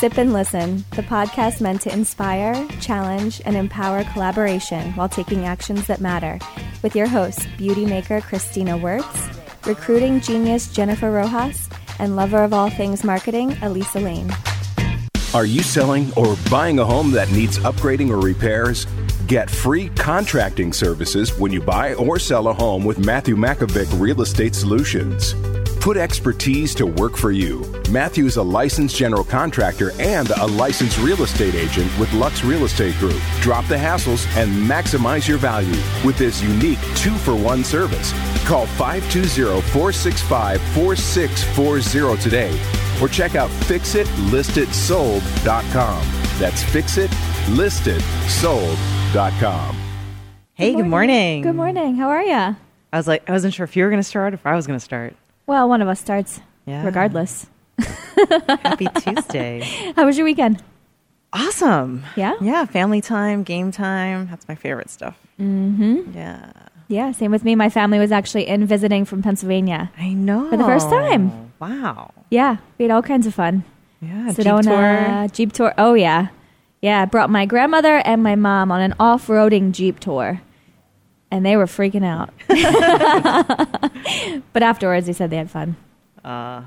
Sip and Listen, the podcast meant to inspire, challenge, and empower collaboration while taking actions that matter. With your hosts, beauty maker Christina Wirtz, recruiting genius Jennifer Rojas, and lover of all things marketing, Elisa Lane. Are you selling or buying a home that needs upgrading or repairs? Get free contracting services when you buy or sell a home with Matthew Makovic Real Estate Solutions. Put expertise to work for you. Matthew is a licensed general contractor and a licensed real estate agent with Lux Real Estate Group. Drop the hassles and maximize your value with this unique two for one service. Call 520 465 4640 today or check out fixitlistedsold.com. That's fixitlistedsold.com. Hey, good morning. Good morning. How are you? I was like, I wasn't sure if you were going to start or if I was going to start. Well, one of us starts, Yeah. regardless. Happy Tuesday. How was your weekend? Awesome. Yeah? Yeah, family time, game time. That's my favorite stuff. Mm-hmm. Yeah. Yeah, same with me. My family was actually in visiting from Pennsylvania. I know. For the first time. Wow. Yeah, we had all kinds of fun. Yeah. Jeep Sedona tour. Jeep tour. Oh yeah, yeah. I brought my grandmother and my mom on an off-roading Jeep tour, and they were freaking out. but afterwards, they said they had fun. Uh,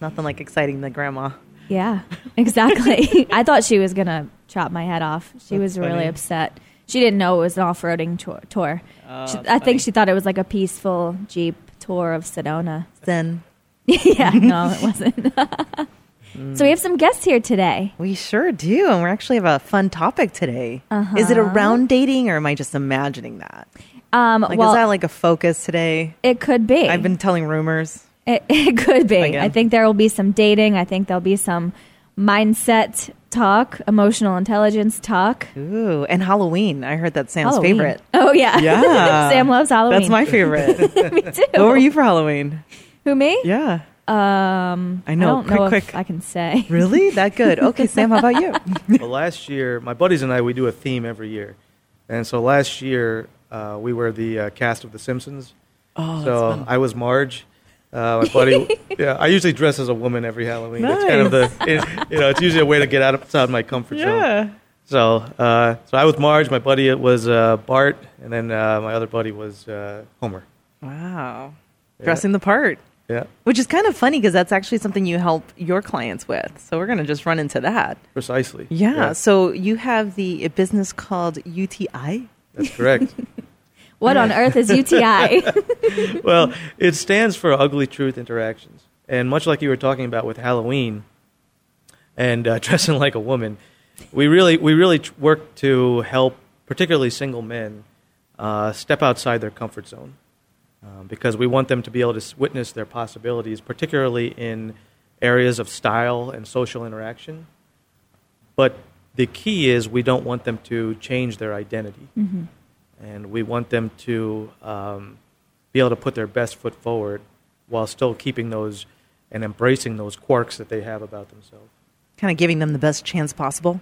nothing like exciting the grandma. Yeah, exactly. I thought she was gonna chop my head off. She was really funny. upset. She didn't know it was an off-roading tour. tour. Oh, She- I funny. think she thought it was like a peaceful Jeep tour of Sedona. Then yeah, no, it wasn't. so we have some guests here today. we sure do, and we're actually have a fun topic today. Uh-huh. Is it around dating, or am I just imagining that? Um, Like, well, is that like a focus today? it could be. I've been telling rumors. It, it could be. Again. I think there will be some dating. I think there'll be some mindset talk, emotional intelligence talk. Ooh, and Halloween. I heard that's Sam's Halloween. favorite. Oh yeah, Yeah. Sam loves Halloween. That's my favorite. me too. what were you for Halloween? Who me? Yeah. Um, I know. don't Quick, know quick. if I can say. Really? That good? Okay, Sam, how about you? well, last year, my buddies and I, we do a theme every year. And so last year, uh, we were the uh, cast of The Simpsons. Oh, so I was Marge. Uh, my buddy, yeah, I usually dress as a woman every Halloween. It's kind of the, it, you know, it's usually a way to get out of, outside my comfort zone. yeah. So, uh, so I was Marge. My buddy was uh, Bart, and then uh, my other buddy was uh, Homer. Wow. Yeah. Dressing the part. Yeah, Which is kind of funny because that's actually something you help your clients with. So we're going to just run into that. precisely. Yeah. So you have the a business called UTI. That's correct. What on earth is UTI? well, it stands for Ugly Truth Interactions. And much like you were talking about with Halloween and uh, dressing like a woman, we really, we really work to help, particularly single men, uh, step outside their comfort zone. Um, because we want them to be able to witness their possibilities, particularly in areas of style and social interaction. But the key is we don't want them to change their identity and we want them to um, be able to put their best foot forward while still keeping those and embracing those quirks that they have about themselves. Kind of giving them the best chance possible.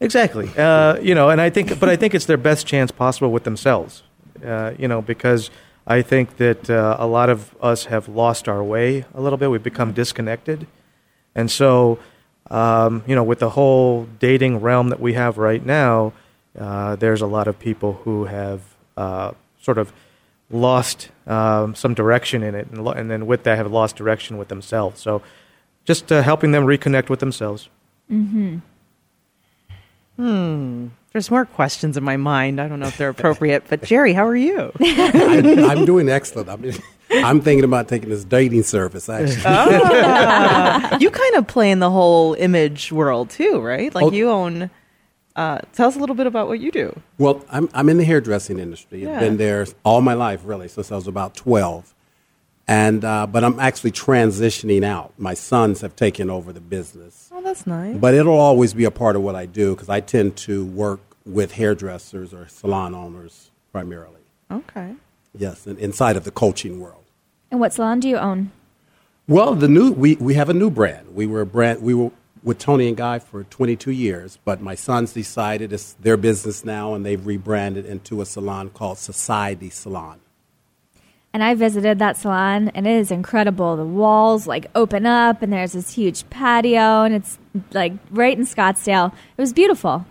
Exactly. Uh, you know, and I think, but I think it's their best chance possible with themselves. Uh, you know, because I think that uh, a lot of us have lost our way a little bit. We've become disconnected, and so um, you know, with the whole dating realm that we have right now, uh, there's a lot of people who have uh, sort of lost um, some direction in it, and, lo- and then with that have lost direction with themselves. So, just uh, helping them reconnect with themselves. Hmm. There's more questions in my mind. I don't know if they're appropriate, but Gerry, how are you? I'm, I'm doing excellent. I mean, I'm thinking about taking this dating service. Actually, you kind of play in the whole image world too, right? Like Oh. you own. Uh, tell us a little bit about what you do. well, I'm I'm in the hairdressing industry. Yeah. I've been there all my life, really, since I was about 12. And uh, but I'm actually transitioning out. My sons have taken over the business, Oh, that's nice. but it'll always be a part of what I do because I tend to work with hairdressers or salon owners primarily. okay. Yes, and inside of the coaching world. And what salon do you own? Well, the new we, we have a new brand. We were a brand we were with Toni & Guy for 22 years, but my sons decided it's their business now, and they've rebranded into a salon called Society Salon. And I visited that salon, and it is incredible. The walls like open up, and there's this huge patio, and it's like right in Scottsdale. It was beautiful.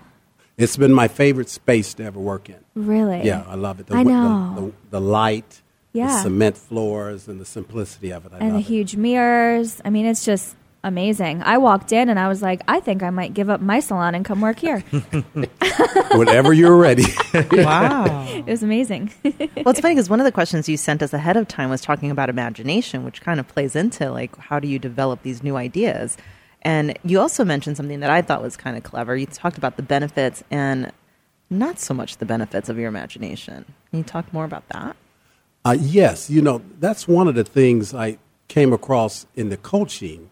It's been my favorite space to ever work in. Really? Yeah, I love it. The, I the- know. The, the, light, Yeah. the cement floors, and the simplicity of it. I and the it. huge mirrors. I mean, it's just amazing. I walked in and I was like, I think I might give up my salon and come work here. Whenever you're ready. Wow. it was amazing. well, it's funny because one of the questions you sent us ahead of time was talking about imagination, which kind of plays into like how do you develop these new ideas. And you also mentioned something that I thought was kind of clever. You talked about the benefits and not so much the benefits of your imagination. Can you talk more about that? Uh, yes, you know that's one of the things I came across in the coaching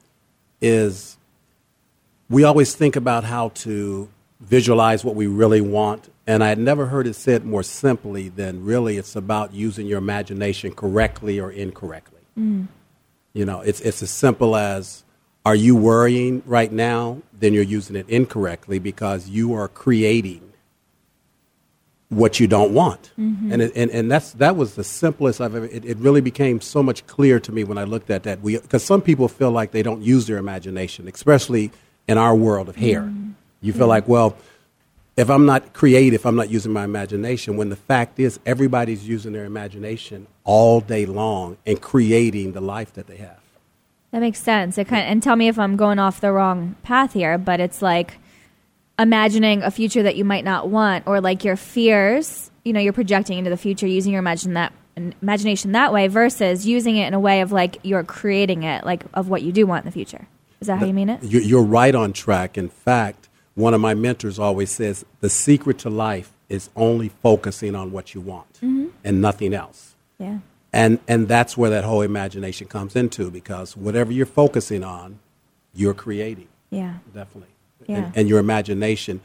is we always think about how to visualize what we really want, and I had never heard it said more simply than really it's about using your imagination correctly or incorrectly. You know, it's it's as simple as are you worrying right now? Then you're using it incorrectly because you are creating what you don't want. Mm-hmm. And, it, and and that's that was the simplest I've ever. It, it really became so much clear to me when I looked at that. We because some people feel like they don't use their imagination, especially in our world of hair. Mm-hmm. You feel like, well, if I'm not creative, I'm not using my imagination. When the fact is, everybody's using their imagination all day long and creating the life that they have. That makes sense. It kind and tell me if I'm going off the wrong path here, but it's like imagining a future that you might not want, or like your fears. You know, you're projecting into the future using your imagine that imagination that way, versus using it in a way of like you're creating it, like of what you do want in the future. Is that how you mean it? You- You're right on track. In fact, one of my mentors always says the secret to life is only focusing on what you want mm-hmm. and nothing else. Yeah. And, and that's where that whole imagination comes into because whatever you're focusing on, you're creating. Yeah. Definitely. Yeah. And, and your imagination.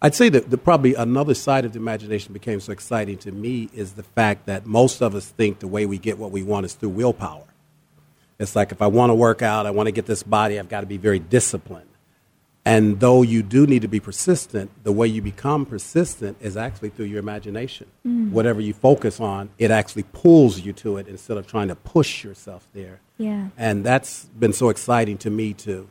I'd say that the, probably another side of the imagination became so exciting to me is the fact that most of us think the way we get what we want is through willpower. It's like if I want to work out, I want to get this body, I've got to be very disciplined. And though you do need to be persistent, the way you become persistent is actually through your imagination. Mm. Whatever you focus on, it actually pulls you to it instead of trying to push yourself there. Yeah. And that's been so exciting to me to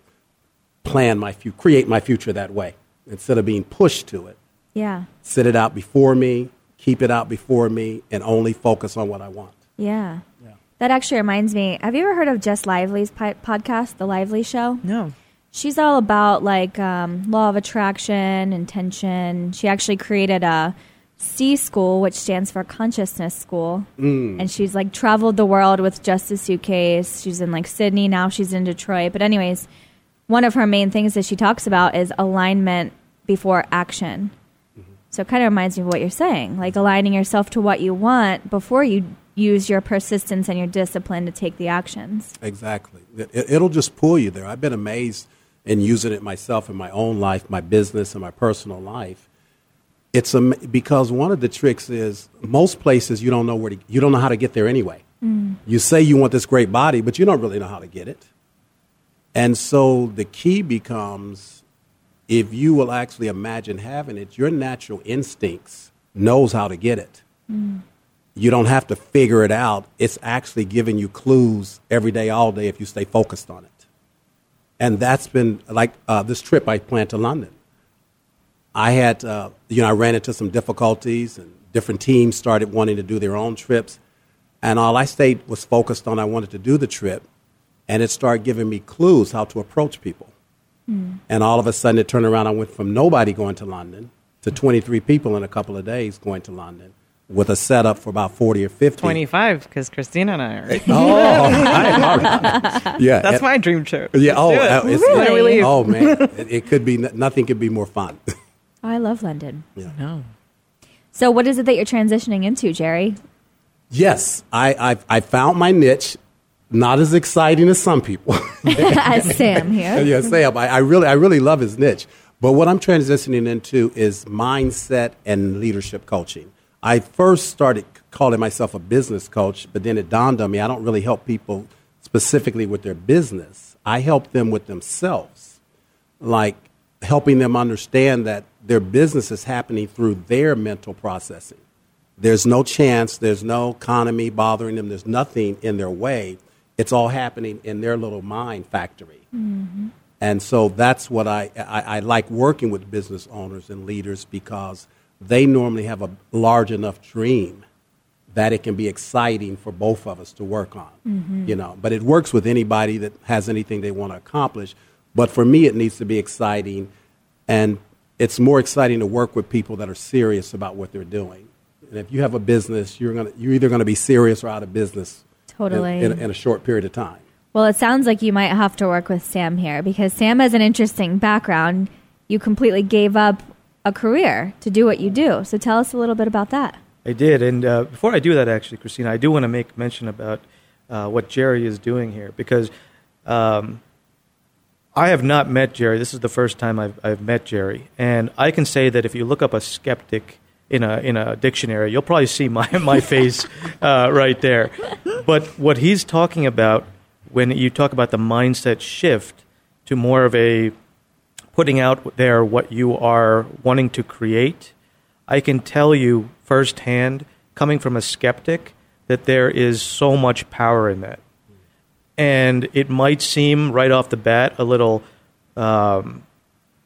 plan my future, create my future that way instead of being pushed to it. Yeah. Sit it out before me, keep it out before me, and only focus on what I want. Yeah. Yeah. That actually reminds me. Have you ever heard of Jess Lively's pi- podcast, The Lively Show? No. She's all about like um, law of attraction, intention. She actually created a C school, which stands for Consciousness School, and she's like traveled the world with just a suitcase. She's in like Sydney now. She's in Detroit. But anyways, one of her main things that she talks about is alignment before action. So it kind of reminds me of what you're saying, like aligning yourself to what you want before you use your persistence and your discipline to take the actions. Exactly. It, it'll just pull you there. I've been amazed in using it myself in my own life, my business, and my personal life. It's am- because one of the tricks is most places you don't know where to, you don't know how to get there anyway. Mm. You say you want this great body, but you don't really know how to get it. And so the key becomes if you will actually imagine having it, your natural instincts knows how to get it. You don't have to figure it out. It's actually giving you clues every day, all day, if you stay focused on it. And that's been like uh, this trip I planned to London. I had, uh, you know, I ran into some difficulties, and different teams started wanting to do their own trips. And all I stayed was focused on I wanted to do the trip, and it started giving me clues how to approach people. Hmm. And all of a sudden, it turned around. I went from nobody going to London to 23 people in a couple of days going to London with a setup for about 40 or 50. 25, because Christina and I are. Oh, hi. yeah. That's and- my dream trip. Yeah. Oh, Let's Oh, it. it's, Really? When do we leave? oh man, it, it could be nothing could be more fun. I love London. Yeah. No. So, what is it that you're transitioning into, Gerry? yes, I I've, I found my niche. Not as exciting as some people. As Sam here. yeah, Sam. I, I really I really love his niche. But what I'm transitioning into is mindset and leadership coaching. I first started calling myself a business coach, but then it dawned on me I don't really help people specifically with their business. I help them with themselves, like helping them understand that their business is happening through their mental processing. There's no chance, there's no economy bothering them, there's nothing in their way. It's all happening in their little mind factory. Mm-hmm. And so that's what I, I, I like working with business owners and leaders because they normally have a large enough dream that it can be exciting for both of us to work on. Mm-hmm. You know, but it works with anybody that has anything they want to accomplish. But for me, it needs to be exciting, and it's more exciting to work with people that are serious about what they're doing. And if you have a business, you're gonna you're either going to be serious or out of business. Totally. In, in, in a short period of time. Well, it sounds like you might have to work with Sam here because Sam has an interesting background. You completely gave up a career to do what you do. So tell us a little bit about that. I did, and uh, before I do that, actually, Christina, I do want to make mention about uh, what Gerry is doing here because um, I have not met Gerry. This is the first time I've, I've met Gerry, and I can say that if you look up a skeptic in a in a dictionary, you'll probably see my my face uh, right there. But what he's talking about when you talk about the mindset shift to more of a putting out there what you are wanting to create, I can tell you firsthand, coming from a skeptic, that there is so much power in that. And it might seem right off the bat a little, um,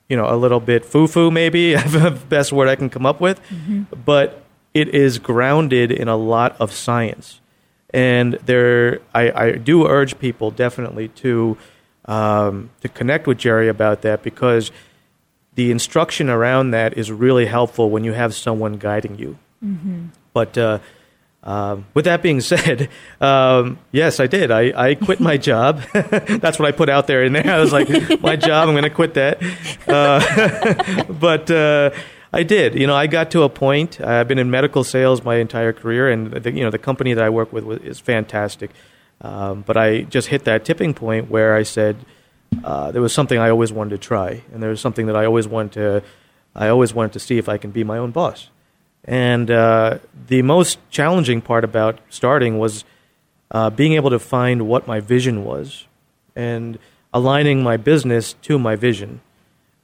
you know, a little bit foo foo, maybe, the best word I can come up with, mm-hmm. but it is grounded in a lot of science. And there, I, I do urge people definitely to um, to connect with Gerry about that because the instruction around that is really helpful when you have someone guiding you. Mm-hmm. But uh, uh, with that being said, um, yes, I did. I, I quit my job. That's what I put out there in there. I was like, my job, I'm going to quit that. Uh, but uh, I did. You know, I got to a point. I've been in medical sales my entire career, and the, you know, the company that I work with is fantastic. Um, but I just hit that tipping point where I said uh, there was something I always wanted to try, and there was something that I always wanted to. I always wanted to see if I can be my own boss. And uh, the most challenging part about starting was uh, being able to find what my vision was and aligning my business to my vision.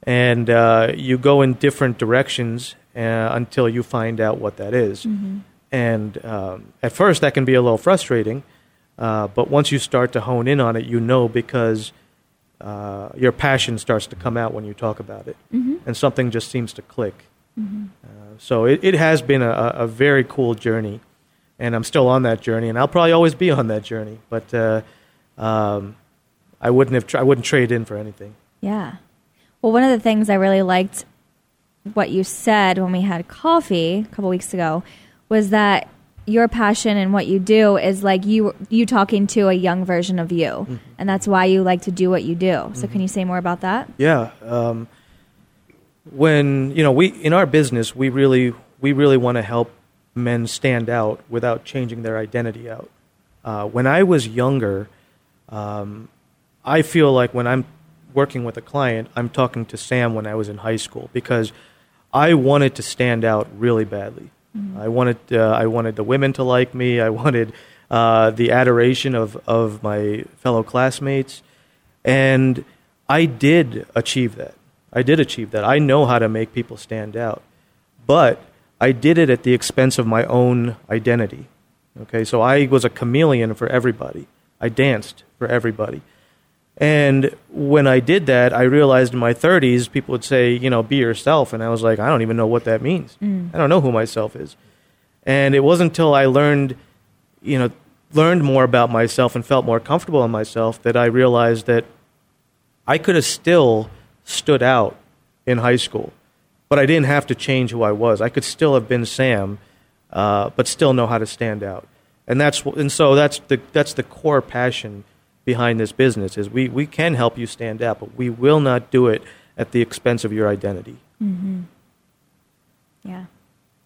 And uh, you go in different directions uh, until you find out what that is. Mm-hmm. And um, at first, that can be a little frustrating. Uh, but once you start to hone in on it, you know because uh, your passion starts to come out when you talk about it, mm-hmm. and something just seems to click. Mm-hmm. Uh, so it, it has been a, a, very cool journey, and I'm still on that journey, and I'll probably always be on that journey. But uh, um, I wouldn't have tra- I wouldn't trade in for anything. Yeah. Well, one of the things I really liked what you said when we had coffee a couple weeks ago was that your passion and what you do is like you you talking to a young version of you, mm-hmm. and that's why you like to do what you do. So, mm-hmm. can you say more about that? Yeah. Um, when you know we in our business, we really we really want to help men stand out without changing their identity out. Uh, when I was younger, um, I feel like when I'm working with a client, I'm talking to Sam when I was in high school because I wanted to stand out really badly. Mm-hmm. I wanted uh, I wanted the women to like me. I wanted uh, the adoration of of my fellow classmates, and I did achieve that. I did achieve that. I know how to make people stand out, but I did it at the expense of my own identity. Okay, so I was a chameleon for everybody. I danced for everybody. And when I did that, I realized in my 30s, people would say, you know, be yourself. And I was like, I don't even know what that means. Mm. I don't know who myself is. And it wasn't until I learned, you know, learned more about myself and felt more comfortable in myself that I realized that I could have still stood out in high school, but I didn't have to change who I was. I could still have been Sam, uh, but still know how to stand out. And that's and so that's the that's the core passion behind this business is we, we can help you stand out, but we will not do it at the expense of your identity. Mm-hmm. Yeah,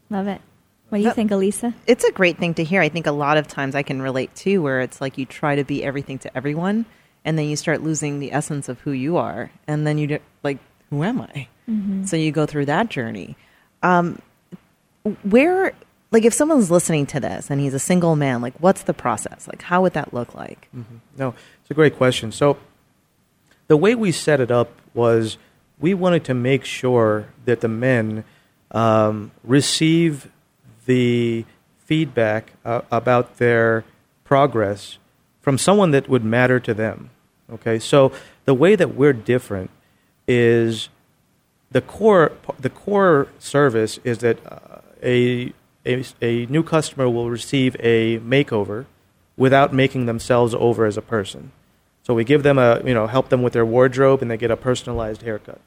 love it. What do you think, Elisa? It's a great thing to hear. I think a lot of times I can relate too, where it's like you try to be everything to everyone, and then you start losing the essence of who you are, and then you do, like, who am I? Mm-hmm. So you go through that journey. Um, where like if someone's listening to this and he's a single man like what's the process like how would that look like mm-hmm. no it's a great question so the way we set it up was we wanted to make sure that the men um, receive the feedback uh, about their progress from someone that would matter to them. Okay, so the way that we're different is the core the core service is that uh, a, a a new customer will receive a makeover without making themselves over as a person. So we give them a you know help them with their wardrobe and they get a personalized haircut.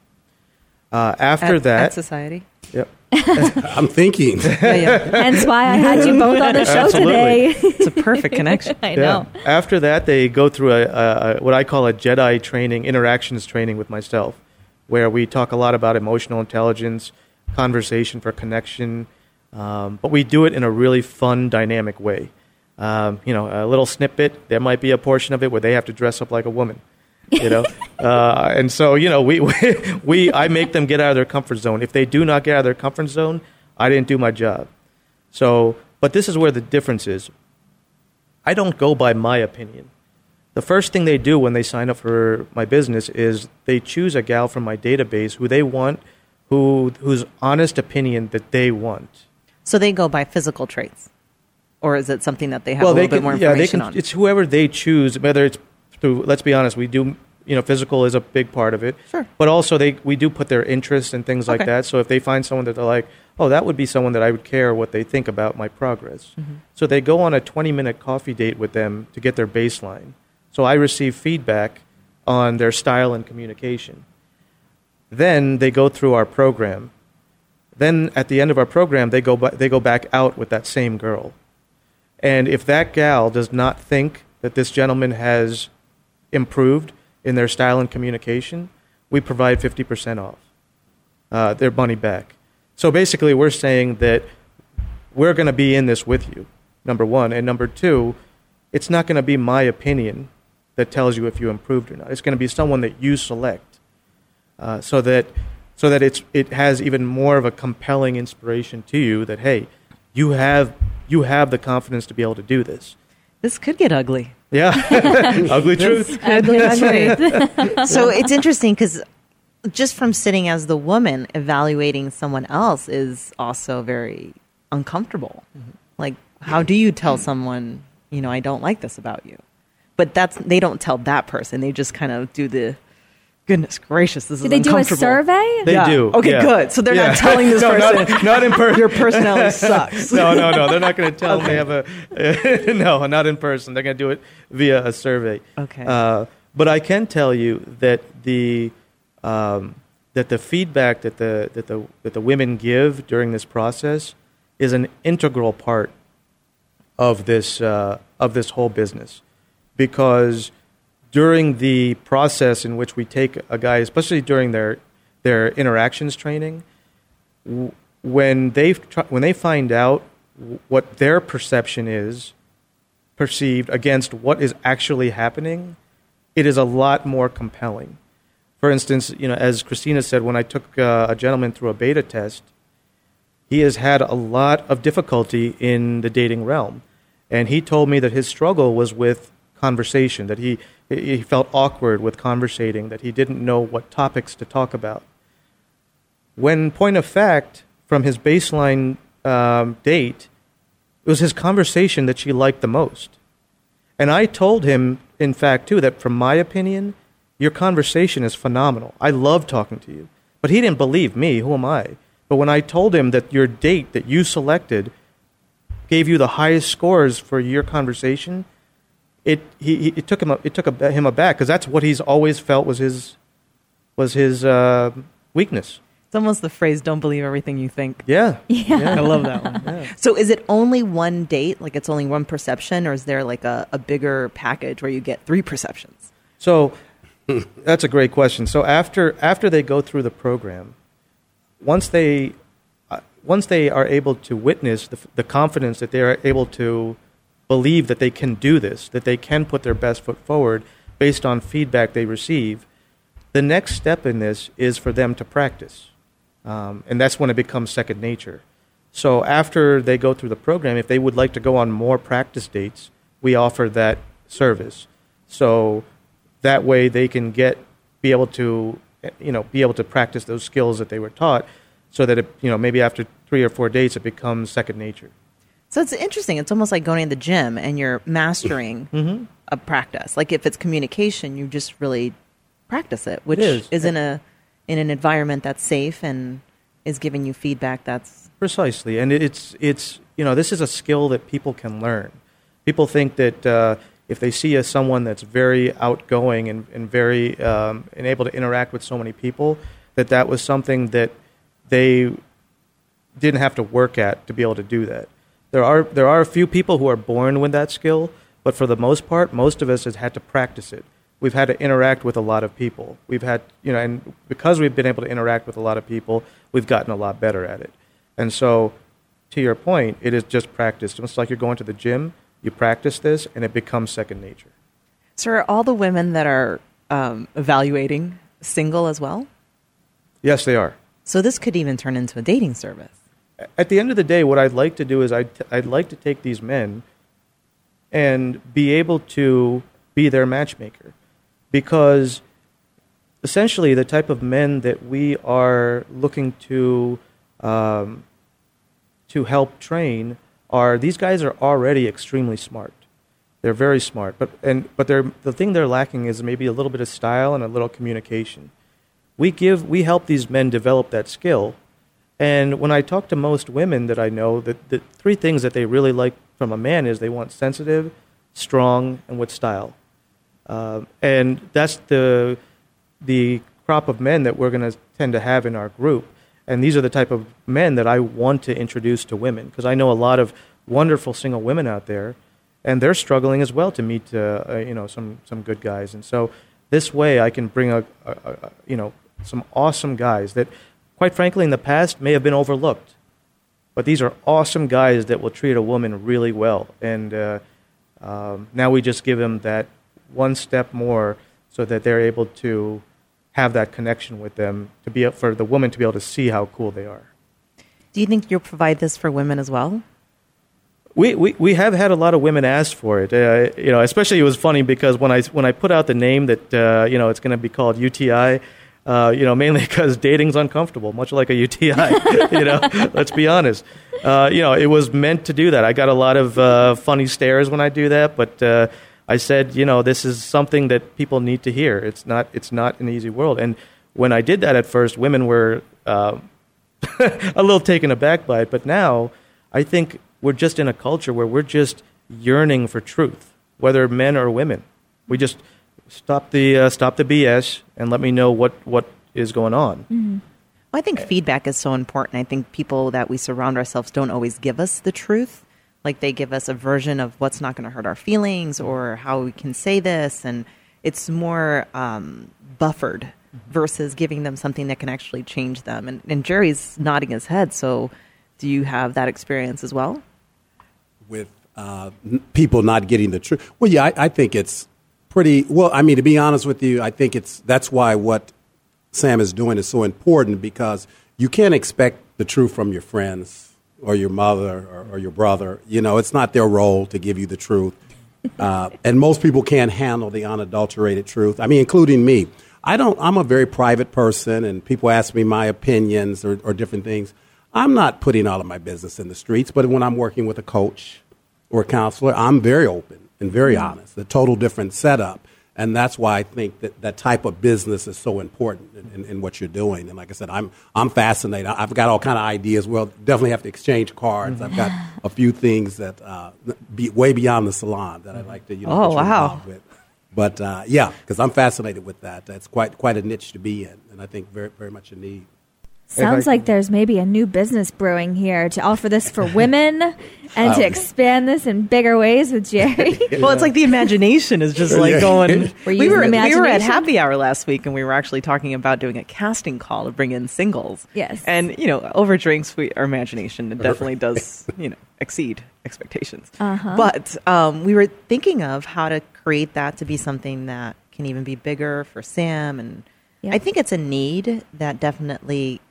Uh, after at, that, at society. Yep. I'm thinking. Yeah, yeah. Hence why I had you both on the show Absolutely. today. It's a perfect connection. I know. After that, they go through a, a, a what I call a Jedi training, interactions training with myself, where we talk a lot about emotional intelligence, conversation for connection, um, but we do it in a really fun, dynamic way. Um, you know, a little snippet. There might be a portion of it where they have to dress up like a woman. You know, uh, and so you know, we, we we I make them get out of their comfort zone. If they do not get out of their comfort zone, I didn't do my job. So, but this is where the difference is. I don't go by my opinion. The first thing they do when they sign up for my business is they choose a gal from my database who they want, who whose honest opinion that they want. So they go by physical traits, or is it something that they have a they little bit can, more yeah, they information can. on? It's whoever they choose, whether it's through. Let's be honest, we do. You know, physical is a big part of it. Sure. But also, they we do put their interests and things like Okay. that. So if they find someone that they're like, oh, that would be someone that I would care what they think about my progress. Mm-hmm. So they go on a 20 minute coffee date with them to get their baseline. So I receive feedback on their style and communication. Then they go through our program. Then at the end of our program, they go, they go back out with that same girl. And if that gal does not think that this gentleman has improved in their style and communication, we provide 50% off uh, their money back. So basically, we're saying that we're going to be in this with you, number one. And number two, it's not going to be my opinion that tells you if you improved or not. It's going to be someone that you select uh, so that, so that it's, it has even more of a compelling inspiration to you that, hey, you have, you have the confidence to be able to do this. This could get ugly. Yeah. Ugly truth. Ugly, ugly. so it's interesting because just from sitting as the woman evaluating someone else is also very uncomfortable. Mm-hmm. Like, how do you tell someone, you know, I don't like this about you? But that's they don't tell that person. They just kind of do the goodness gracious. This Did is they do a survey? They Yeah. do. Okay, yeah. good. So they're Yeah. not telling this No, person Not, not in person. your personality sucks. no, no, no. They're not going to tell them they have a. no, not in person. They're going to do it via a survey. Okay. Uh, but I can tell you that the um, that the feedback that the that the that the women give during this process is an integral part of this uh, of this whole business, because during the process in which we take a guy, especially during their their interactions training, when they when they find out what their perception is perceived against what is actually happening, it is a lot more compelling. For instance, you know, as Christina said, when I took uh, a gentleman through a beta test, he has had a lot of difficulty in the dating realm, and he told me that his struggle was with conversation. That he he felt awkward with conversating. That he didn't know what topics to talk about. When, point of fact, from his baseline um, date, it was his conversation that she liked the most. And I told him, in fact, too, that from my opinion, your conversation is phenomenal. I love talking to you. But he didn't believe me. Who am I? But when I told him that your date that you selected gave you the highest scores for your conversation, it, he, he- it took him, a, it took a, him aback because that's what he's always felt was his, was his uh, weakness. It's almost the phrase "Don't believe everything you think." Yeah. I love that one. So, is it only one date? Like, it's only one perception, or is there like a, a bigger package where you get three perceptions? So that's a great question. So after after they go through the program, once they uh, once they are able to witness the, the confidence that they are able to believe that they can do this, that they can put their best foot forward based on feedback they receive, the next step in this is for them to practice, um, and that's when it becomes second nature. So after they go through the program, if they would like to go on more practice dates, we offer that service. So that way they can get be able to you know be able to practice those skills that they were taught so that it, you know maybe after three or four dates it becomes second nature. So it's interesting. It's almost like going to the gym and you're mastering Mm-hmm. a practice. Like if it's communication, you just really practice it, which It is. in a in an environment that's safe and is giving you feedback that's Precisely, and it's it's you know this is a skill that people can learn. People think that uh, if they see a, someone that's very outgoing and, and very um, and able to interact with so many people, that that was something that they didn't have to work at to be able to do that. There are there are a few people who are born with that skill, but for the most part, most of us has had to practice it. We've had to interact with a lot of people. We've had you know, and because we've been able to interact with a lot of people, we've gotten a lot better at it. And so, to your point, it is just practice. It's like you're going to the gym. You practice this, and it becomes second nature. So are all the women that are um, evaluating single as well? Yes, they are. So this could even turn into a dating service. At the end of the day, what I'd like to do is I'd, I'd like to take these men and be able to be their matchmaker. Because essentially, the type of men that we are looking to, um, to help train are these guys are already extremely smart. They're very smart, but, and, but they're, the thing they're lacking is maybe a little bit of style and a little communication. We, give, we help these men develop that skill and when I talk to most women that I know, the, the three things that they really like from a man is they want sensitive, strong, and with style. Um, and that's the, the crop of men that we're going to tend to have in our group. And these are the type of men that I want to introduce to women because I know a lot of wonderful single women out there, and they're struggling as well to meet uh, uh, you know some some good guys. And so this way, I can bring a, a, a you know some awesome guys that quite frankly, in the past may have been overlooked. But these are awesome guys that will treat a woman really well. And uh, um, now we just give them that one step more so that they're able to have that connection with them, to be for the woman to be able to see how cool they are. Do you think you'll provide this for women as well? We, we, we have had a lot of women ask for it. Uh, you know, especially it was funny because when I, when I put out the name that, uh, you know, it's going to be called UTI, uh, you know, mainly because dating's uncomfortable, much like a UTI. you know, let's be honest. Uh, you know, it was meant to do that. I got a lot of uh, funny stares when I do that, but uh, I said, you know, this is something that people need to hear. It's not, it's not an easy world. And when I did that at first, women were uh, a little taken aback by it. But now, I think we're just in a culture where we're just yearning for truth, whether men or women. We just stop the uh, stop the BS and let me know what what is going on. Well, I think feedback is so important. I think people that we surround ourselves don't always give us the truth. Like they give us a version of what's not going to hurt our feelings or how we can say this, and it's more um, buffered versus giving them something that can actually change them. And, and Gerry's nodding his head. So, do you have that experience as well? with uh, n- people not getting the truth. Well, yeah, I, I think it's pretty. Well, I mean, to be honest with you, I think it's that's why what Sam is doing is so important because you can't expect the truth from your friends or your mother or, or your brother. You know, it's not their role to give you the truth. Uh, and most people can't handle the unadulterated truth. I mean, including me. I don't. I'm a very private person, and people ask me my opinions or, or different things. I'm not putting all of my business in the streets, but when I'm working with a coach or a counselor, I'm very open and very honest. A total different setup, and that's why I think that that type of business is so important in, in, in what you're doing. And like I said, I'm I'm fascinated. I've got all kind of ideas. Well, definitely have to exchange cards. I've got a few things that uh, be way beyond the salon that I'd like to you know. Oh, wow. But uh, yeah, because I'm fascinated with that. That's quite quite a niche to be in, and I think very very much a need. Sounds I- like there's maybe a new business brewing here to offer this for women and to expand this in bigger ways with Gerry. Well, it's like the imagination is just like going. We're we were we were at happy hour last week, and we were actually talking about doing a casting call to bring in singles. Yes. and you know, over drinks, we our imagination it definitely does you know exceed expectations. Uh-huh. But um, we were thinking of how to create that to be something that can even be bigger for Sam, and Yeah. I think it's a need that definitely,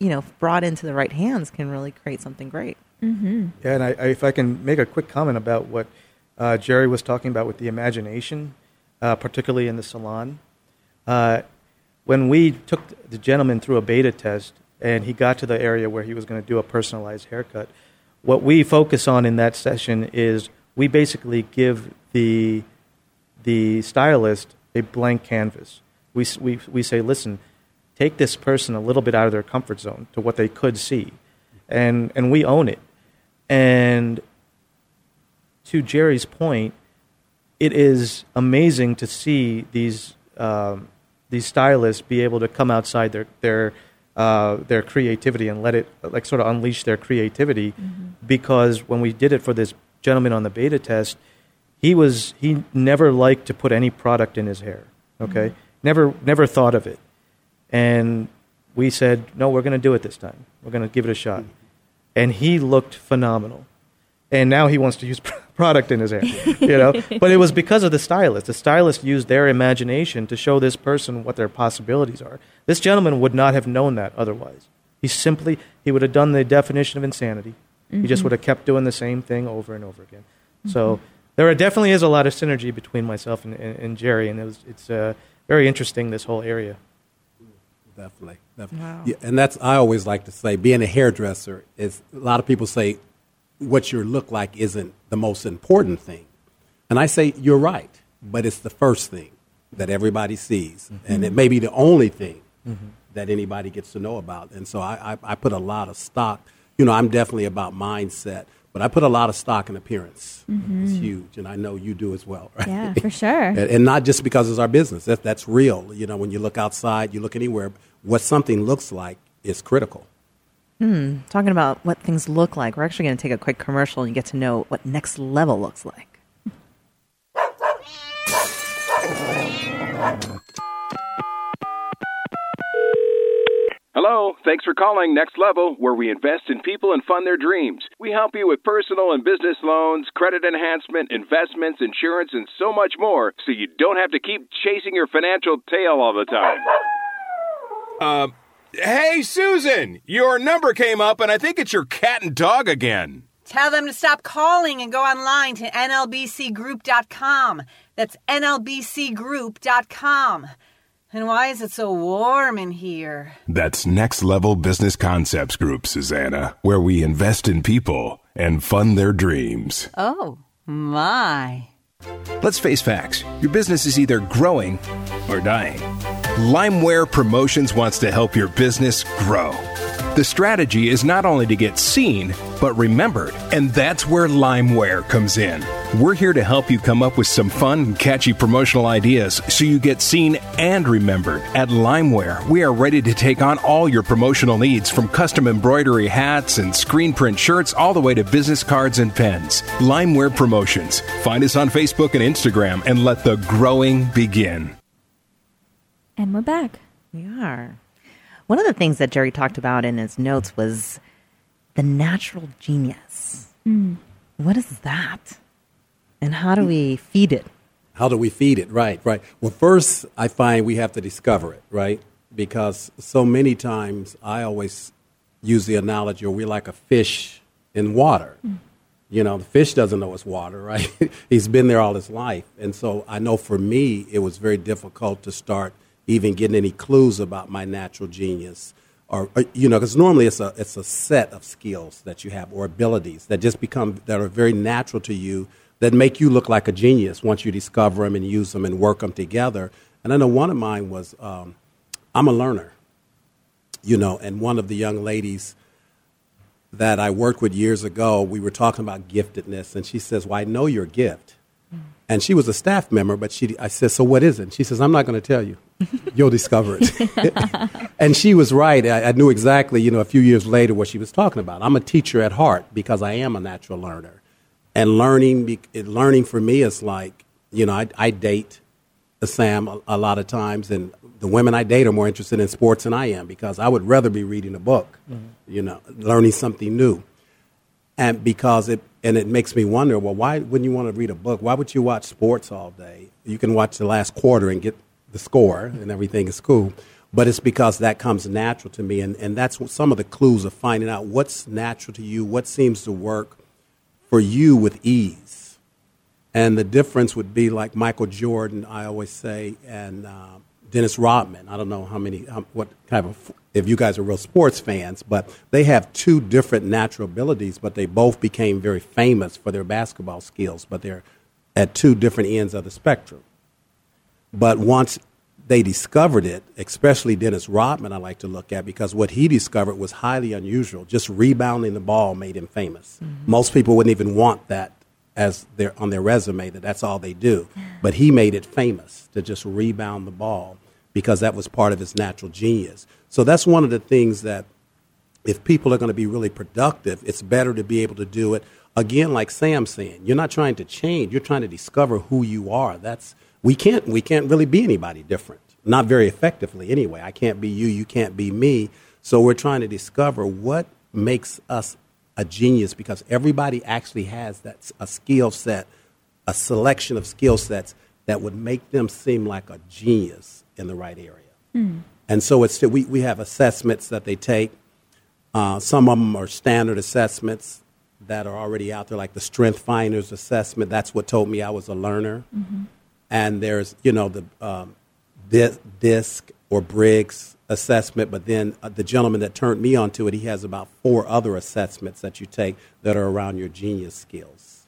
you know, brought into the right hands, can really create something great. Mm-hmm. Yeah, and I, I, if I can make a quick comment about what uh, Gerry was talking about with the imagination, uh, particularly in the salon. Uh, when we took the gentleman through a beta test, and he got to the area where he was going to do a personalized haircut. What we focus on in that session is we basically give the the stylist a blank canvas. We, we, we say, listen, take this person a little bit out of their comfort zone to what they could see, and, and we own it. And to Gerry's point, it is amazing to see these um, these stylists be able to come outside their their uh, their creativity and let it like sort of unleash their creativity. Mm-hmm. Because when we did it for this gentleman on the beta test, he was he never liked to put any product in his hair. Okay, mm-hmm. never never thought of it, and we said no, we're going to do it this time. We're going to give it a shot, and he looked phenomenal. And now he wants to use product in his hair, you know. but it was because of the stylist. The stylist used their imagination to show this person what their possibilities are. This gentleman would not have known that otherwise. He simply he would have done the definition of insanity. Mm-hmm. He just mm-hmm. would have kept doing the same thing over and over again. Mm-hmm. So there definitely is a lot of synergy between myself and, and, and Gerry, and it was, it's uh, very interesting this whole area. Definitely, definitely. Wow. Yeah, and that's I always like to say, being a hairdresser is a lot of people say what you look like isn't the most important thing, and I say you're right, but it's the first thing that everybody sees, mm-hmm. and it may be the only thing mm-hmm. that anybody gets to know about. And so I, I, I put a lot of stock. You know, I'm definitely about mindset but I put a lot of stock in appearance. Mm-hmm. It's huge, and I know you do as well, right? Yeah, for sure. and, and, not just because it's our business. That, that's real. You know, when you look outside, you look anywhere, what something looks like is critical. Hmm. Talking about what things look like, we're actually going to take a quick commercial and get to know what next level looks like. Hello, thanks for calling Next Level, where we invest in people and fund their dreams. We help you with personal and business loans, credit enhancement, investments, insurance, and so much more, so you don't have to keep chasing your financial tail all the time. Uh, hey, Susan, your number came up, and I think it's your cat and dog again. Tell them to stop calling and go online to NLBCgroup.com. That's NLBCgroup.com. And why is it so warm in here? That's Next Level Business Concepts Group, Susanna, where we invest in people and fund their dreams. Oh, my. Let's face facts your business is either growing or dying. Limeware Promotions wants to help your business grow. The strategy is not only to get seen, but remembered, and that's where Limeware comes in. We're here to help you come up with some fun and catchy promotional ideas so you get seen and remembered. At Limeware, we are ready to take on all your promotional needs from custom embroidery hats and screen print shirts all the way to business cards and pens. Limeware Promotions. Find us on Facebook and Instagram and let the growing begin. And we're back. We are. One of the things that Gerry talked about in his notes was the natural genius. Mm. What is that? And how do we feed it? How do we feed it? Right, right. Well, first, I find we have to discover it, right? Because so many times I always use the analogy we're like a fish in water. Mm. You know, the fish doesn't know it's water, right? He's been there all his life. And so I know for me, it was very difficult to start even getting any clues about my natural genius or, or you know because normally it's a it's a set of skills that you have or abilities that just become that are very natural to you that make you look like a genius once you discover them and use them and work them together. And i know one of mine was um, i'm a learner you know and one of the young ladies that i worked with years ago we were talking about giftedness and she says well i know your gift and she was a staff member, but she, I said, so what is it? she says, I'm not going to tell you. You'll discover it. and she was right. I, I, knew exactly, you know, a few years later what she was talking about. I'm a teacher at heart because I am a natural learner. And learning, learning for me is like, you know, I, I date Sam a, a, lot of times, and the women I date are more interested in sports than I am because I would rather be reading a book, mm-hmm. you know, learning something new. And because it and it makes me wonder well why wouldn't you want to read a book? Why would you watch sports all day? You can watch the last quarter and get the score and everything is cool but it's because that comes natural to me and, and that's some of the clues of finding out what's natural to you what seems to work for you with ease. And the difference would be like michael jordan i always say and uh, dennis rodman i don't know how many how, what kind of if you guys are real sports fans, but they have two different natural abilities, but they both became very famous for their basketball skills, but they're at two different ends of the spectrum. But once they discovered it, especially Dennis Rodman, I like to look at because what he discovered was highly unusual. Just rebounding the ball made him famous. Mm-hmm. Most people wouldn't even want that as their on their resume that that's all they do. But he made it famous to just rebound the ball because that was part of his natural genius. So that's one of the things that if people are going to be really productive, it's better to be able to do it again like Sam saying. You're not trying to change, you're trying to discover who you are. That's we can't we can't really be anybody different. Not very effectively anyway. I can't be you, you can't be me. So we're trying to discover what makes us a genius because everybody actually has that a skill set, a selection of skill sets that would make them seem like a genius in the right area. Mm. And so it's we, we have assessments that they take. Uh, some of them are standard assessments that are already out there, like the Strength Finders assessment. That's what told me I was a learner. Mm-hmm and there's you know the um, DISC or Briggs assessment, but then uh, the gentleman that turned me onto it, he has about four other assessments that you take that are around your genius skills.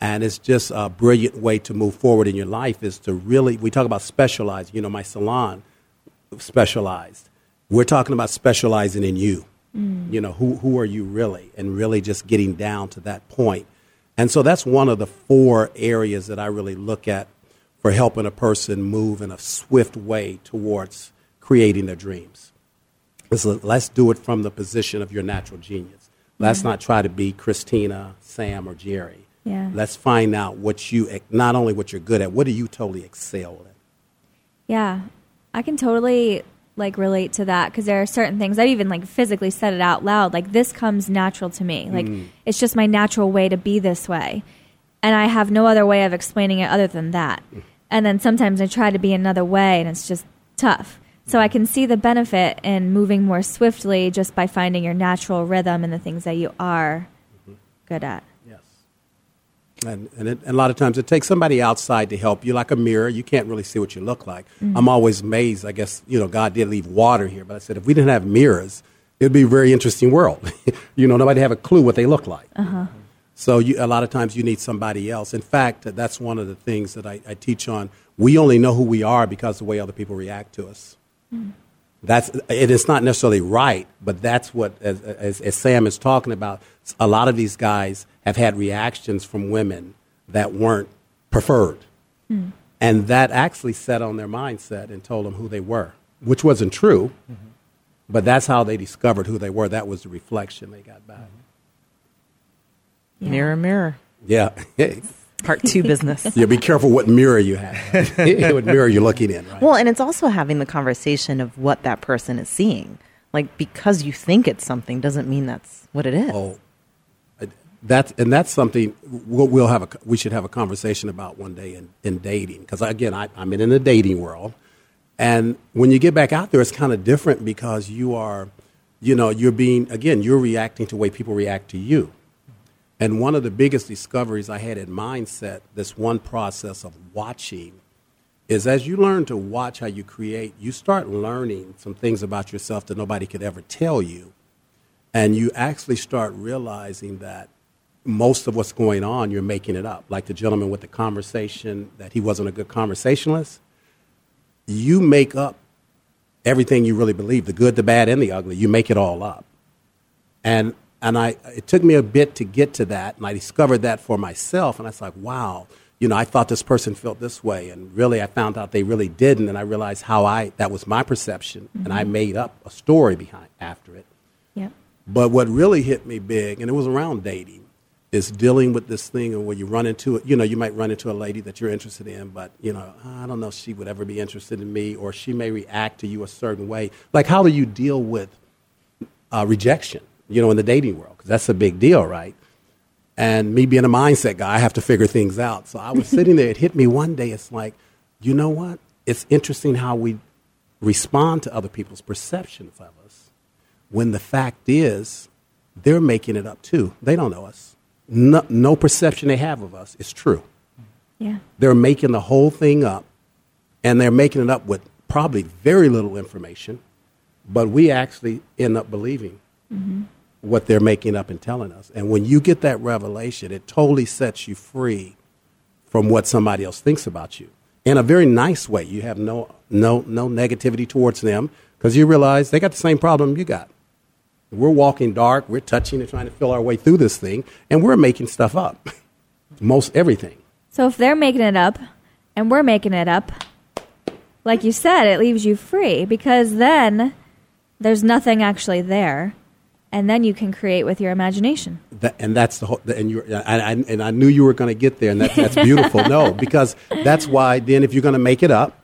And it's just a brilliant way to move forward in your life is to really, we talk about specialized. You know, my salon specialized. We're talking about specializing in you. Mm. You know, who, who are you really? And really just getting down to that point. And so that's one of the four areas that I really look at for helping a person move in a swift way towards creating their dreams. So let's do it from the position of your natural genius. Let's not try to be Christina, Sam, or Gerry. Yeah. Let's find out what you, not only what you're good at, what do you totally excel at? Yeah, I can totally like relate to that because there are certain things I've even like physically said it out loud. Like this comes natural to me. Like mm. it's just my natural way to be this way and I have no other way of explaining it other than that. And then sometimes I try to be another way, and it's just tough. So I can see the benefit in moving more swiftly just by finding your natural rhythm and the things that you are good at. Yes. And, and, it, and, a lot of times it takes somebody outside to help you, like a mirror. You can't really see what you look like. Mm-hmm. I'm always amazed. I guess, you know, God did leave water here, but I said, if we didn't have mirrors, it would be a very interesting world. you know, nobody have a clue what they look like. Uh-huh. So you, a lot of times you need somebody else. In fact, that's one of the things that I, I teach on. We only know who we are because of the way other people react to us. That's it is not necessarily right, but that's what as, as, as, Sam is talking about. A lot of these guys have had reactions from women that weren't preferred, mm. and that actually set on their mindset and told them who they were, which wasn't true. Mm-hmm. But that's how they discovered who they were. That was the reflection they got back. Mm-hmm. Yeah. Mirror, mirror. Yeah. Part two business. yeah, be careful what mirror you have. what mirror you're looking in, right? Well, and it's also having the conversation of what that person is seeing. Like because you think it's something doesn't mean that's what it is. Oh, that's and that's something we'll, we'll, have a we should have a conversation about one day in, in dating because again I, I'm in in the dating world, and when you get back out there, it's kind of different because you are, you know, you're being again you're reacting to the way people react to you. And one of the biggest discoveries I had in mindset, this one process of watching, is as you learn to watch how you create, you start learning some things about yourself that nobody could ever tell you. And you actually start realizing that most of what's going on, you're making it up. Like the gentleman with the conversation, that he wasn't a good conversationalist. You make up everything you really believe the good, the bad, and the ugly. You make it all up. And and I, it took me a bit to get to that, and I discovered that for myself. And I was like, wow, you know, I thought this person felt this way, and really, I found out they really didn't. And I realized how I that was my perception, mm-hmm. and I mm-hmm. made up a story behind after it. Yep. But what really hit me big, and it was around dating, is dealing with this thing and where you run into it. You know, you might run into a lady that you're interested in, but you know, I don't know if she would ever be interested in me, or she may react to you a certain way. Like, how do you deal with uh, rejection? You know, in the dating world, because that's a big deal, right? And me being a mindset guy, I have to figure things out. So I was sitting there, it hit me one day. It's like, you know what? It's interesting how we respond to other people's perceptions of us when the fact is they're making it up too. They don't know us. No, no perception they have of us is true. Yeah. They're making the whole thing up, and they're making it up with probably very little information but we actually end up believing mm-hmm. What they're making up and telling us. And when you get that revelation, it totally sets you free from what somebody else thinks about you in a very nice way. You have no no no negativity towards them because you realize they got the same problem you got. We're walking dark, we're touching and trying to feel our way through this thing, and we're making stuff up. Most everything. So if they're making it up and we're making it up, like you said, it leaves you free because then there's nothing actually there. And then you can create with your imagination. That, and that's the whole. And you and I, and I knew you were going to get there, and that, that's beautiful. no, because that's why. Then, if you're going to make it up,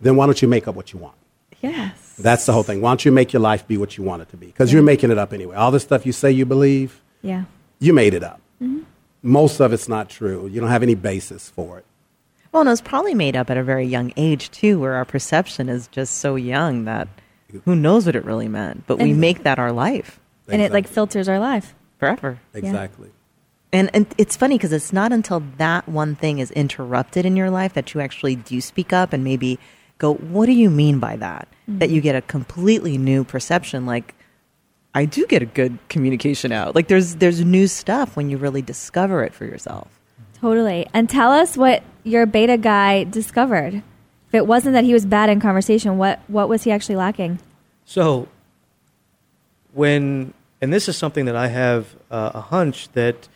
then why don't you make up what you want? Yes. That's the whole thing. Why don't you make your life be what you want it to be? Because you're making it up anyway. All the stuff you say you believe, Yeah. you made it up. Mm-hmm. Most of it's not true. You don't have any basis for it. Well, and it was probably made up at a very young age too, where our perception is just so young that who knows what it really meant. But we And- make that our life And it like filters our life. forever. Exactly. And, and it's funny because it's not until that one thing is interrupted in your life that you actually do speak up and maybe go, What do you mean by that? Mm-hmm. That you get a completely new perception. Like, I do get a good communication out. Like, there's, there's new stuff when you really discover it for yourself. Totally. And tell us what your beta guy discovered. If it wasn't that he was bad in conversation, what, what was he actually lacking? So, when, and this is something that I have uh, a hunch that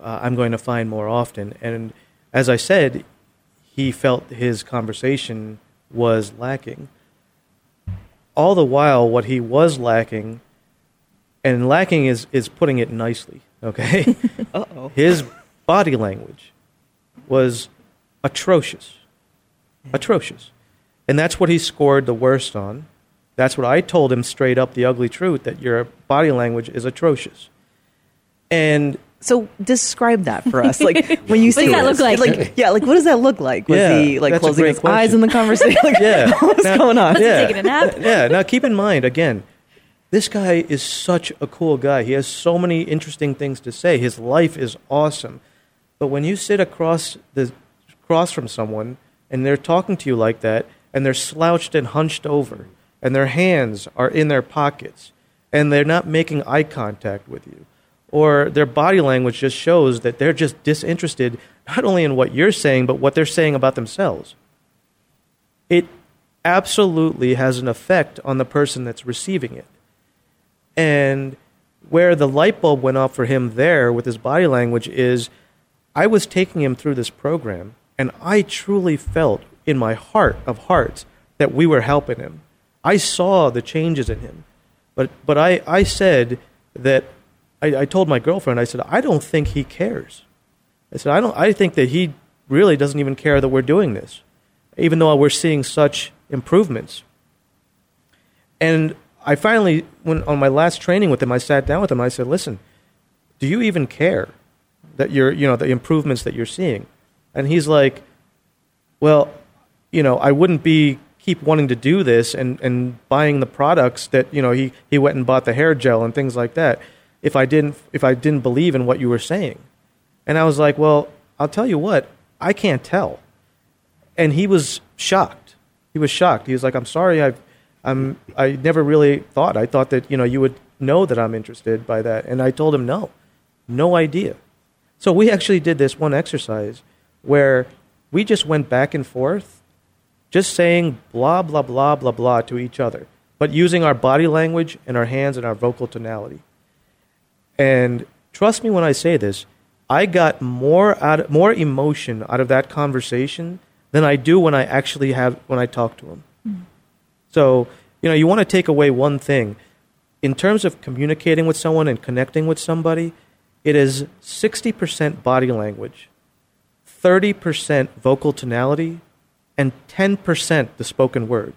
uh, I'm going to find more often. And as I said, he felt his conversation was lacking. All the while, what he was lacking, and lacking is, is putting it nicely, okay? Uh oh. his body language was atrocious. Atrocious. And that's what he scored the worst on. That's what I told him straight up the ugly truth that your body language is atrocious. And So describe that for us. Like when you What say does that look like? like? yeah, like what does that look like? Was Yeah, he like closing great his eyes in the conversation? Like, yeah, what's Now- going on? Yeah, taking a nap? yeah. Now keep in mind again, this guy is such a cool guy. He has so many interesting things to say. His life is awesome. But when you sit across the across from someone and they're talking to you like that, and they're slouched and hunched over, and their hands are in their pockets, and they're not making eye contact with you, or their body language just shows that they're just disinterested not only in what you're saying, but what they're saying about themselves it absolutely has an effect on the person that's receiving it. And where the light bulb went off for him there with his body language is I was taking him through this program, and I truly felt in my heart of hearts that we were helping him. I saw the changes in him. But, but I, I said that I, I told my girlfriend, I said, I don't think he cares. I said, I, don't, I think that he really doesn't even care that we're doing this even though we're seeing such improvements. And I finally, when on my last training with him, I sat down with him. I said, "Listen, do you even care that you're, you know, the improvements that you're seeing?" And he's like, "Well, you know, I wouldn't be keep wanting to do this and and buying the products that you know he he went and bought the hair gel and things like that if I didn't if I didn't believe in what you were saying." And I was like, "Well, I'll tell you what, I can't tell." and he was shocked. He was shocked. He was like, "I'm sorry, I've, I'm, I never really thought. I thought that you know you would know that I'm interested by that." And I told him, "No, no idea." So we actually did this one exercise where we just went back and forth, just saying blah blah blah blah blah to each other, but using our body language and our hands and our vocal tonality. And trust me when I say this, I got more out more emotion out of that conversation than I do when I actually have when I talk to him. Mm-hmm. So, you know, you want to take away one thing. In terms of communicating with someone and connecting with somebody, it is 60% body language, 30% vocal tonality, and 10% the spoken word.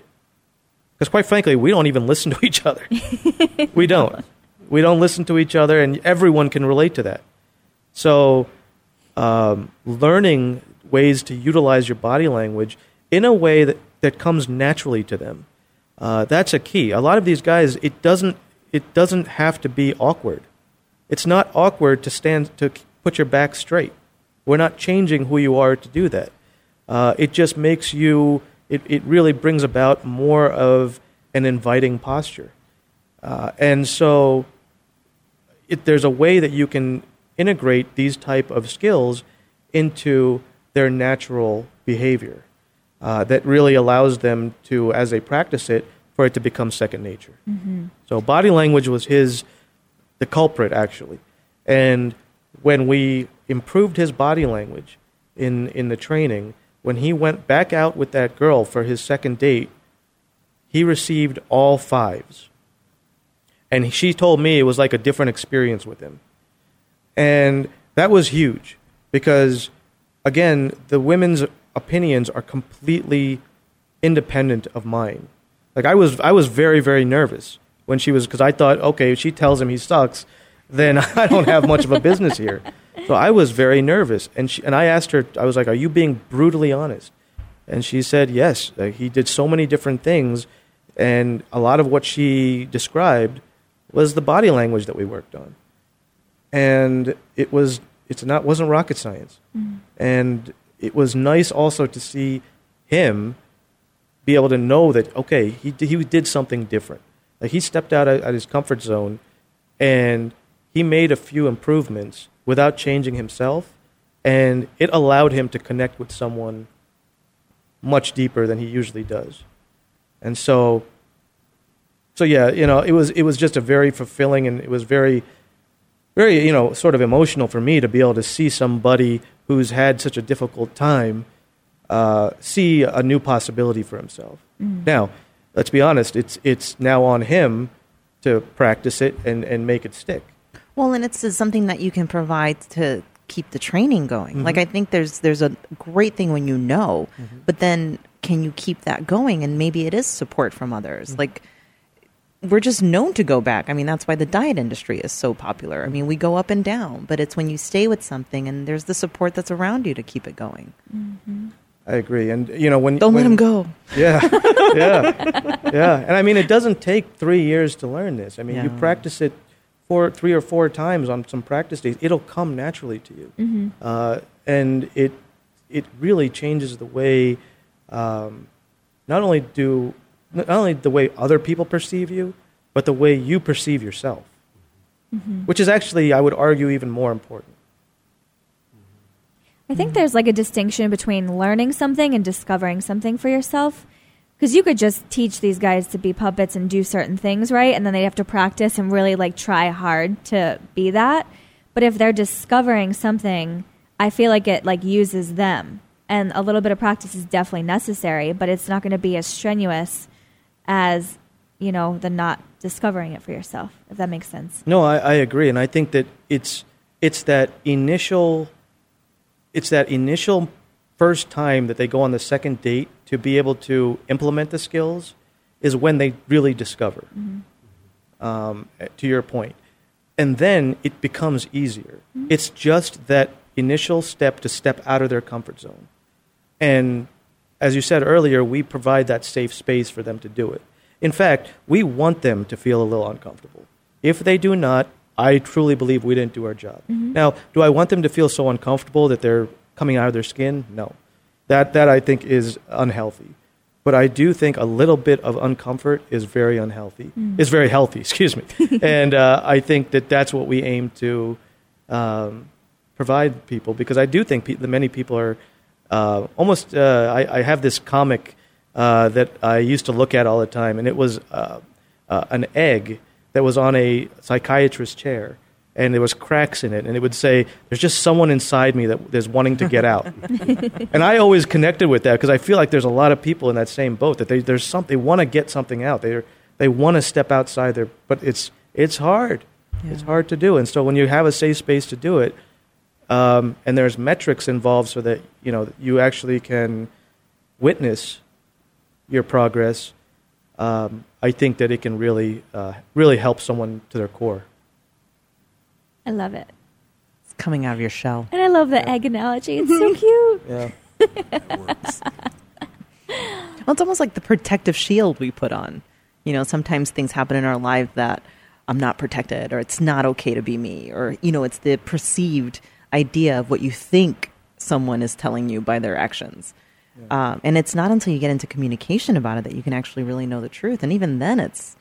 Because quite frankly, we don't even listen to each other. we don't. We don't listen to each other, and everyone can relate to that. So, um, learning ways to utilize your body language in a way that, that comes naturally to them. Uh, that's a key. A lot of these guys, it doesn't, it doesn't have to be awkward. It's not awkward to stand to put your back straight. We're not changing who you are to do that. Uh, it just makes you. It, it really brings about more of an inviting posture. Uh, and so it, there's a way that you can integrate these type of skills into their natural behavior uh, that really allows them to, as they practice it, for it to become second nature. So body language was his, the culprit actually, and when we improved his body language in in the training, when he went back out with that girl for his second date, he received all fives, and she told me it was like a different experience with him, and that was huge because again the women's opinions are completely independent of mine. Like I was, I was very, very nervous when she was because I thought, okay, if she tells him he sucks, then I don't have much of a business here. So I was very nervous, and she, and I asked her, I was like, "Are you being brutally honest?" And she said, "Yes." Like, he did so many different things, and a lot of what she described was the body language that we worked on, and it was it's not wasn't rocket science, mm-hmm. and it was nice also to see him be able to know that okay he he did something different. Like he stepped out of, of his comfort zone and he made a few improvements without changing himself and it allowed him to connect with someone much deeper than he usually does and so so yeah you know it was it was just a very fulfilling and it was very very you know sort of emotional for me to be able to see somebody who's had such a difficult time uh, see a new possibility for himself. Now, let's be honest; it's it's now on him to practice it and, and make it stick. Well, and it's uh, something that you can provide to keep the training going. Mm-hmm. Like I think there's there's a great thing when you know, mm-hmm. but then can you keep that going? And maybe it is support from others. Mm-hmm. Like we're just known to go back. I mean, that's why the diet industry is so popular. I mean, we go up and down, but it's when you stay with something and there's the support that's around you to keep it going. I agree, and you know when Don't let when- him go. Yeah, yeah, yeah. And I mean, it doesn't take three years to learn this. I mean, you practice it four, three or four times on some practice days. It'll come naturally to you, uh, and it it really changes the way um, not only do not only the way other people perceive you, but the way you perceive yourself, which is actually, I would argue, even more important. I think there's like a distinction between learning something and discovering something for yourself. Because you could just teach these guys to be puppets and do certain things, right? And then they have to practice and really like try hard to be that. But if they're discovering something, I feel like it like uses them. And a little bit of practice is definitely necessary, but it's not going to be as strenuous as, you know, the not discovering it for yourself, if that makes sense. No, I, I agree, and I think that it's it's that initial it's that initial first time that they go on the second date to be able to implement the skills is when they really discover. Mm-hmm. Um, to your point, and then it becomes easier. Mm-hmm. It's just that initial step to step out of their comfort zone, and as you said earlier, we provide that safe space for them to do it. In fact, we want them to feel a little uncomfortable. If they do not, I truly believe we didn't do our job. Mm-hmm. Now, do I want them to feel so uncomfortable that they're coming out of their skin? No. That, that I think is unhealthy. But I do think a little bit of uncomfort is very unhealthy, is very healthy, excuse me. and uh, I think that that's what we aim to um, provide people because I do think pe- that many people are uh, almost. Uh, I, I have this comic uh, that I used to look at all the time, and it was uh, uh, an egg that was on a psychiatrist's chair, and there was cracks in it, and it would say, "There's just someone inside me that is wanting to get out." and I always connected with that because I feel like there's a lot of people in that same boat that they there's some they want to get something out. They they want to step outside their, but it's it's hard. It's hard to do, and so when you have a safe space to do it, um, and there's metrics involved so that you know you actually can witness your progress. Um, I think that it can really, uh, really help someone to their core. I love it. It's coming out of your shell. And I love the egg analogy. It's so cute. Yeah. It works. Well, it's almost like the protective shield we put on. You know, sometimes things happen in our life that I'm not protected or it's not okay to be me or, you know, it's the perceived idea of what you think someone is telling you by their actions. Um, and it's not until you get into communication about it that you can actually really know the truth. And even then, it's,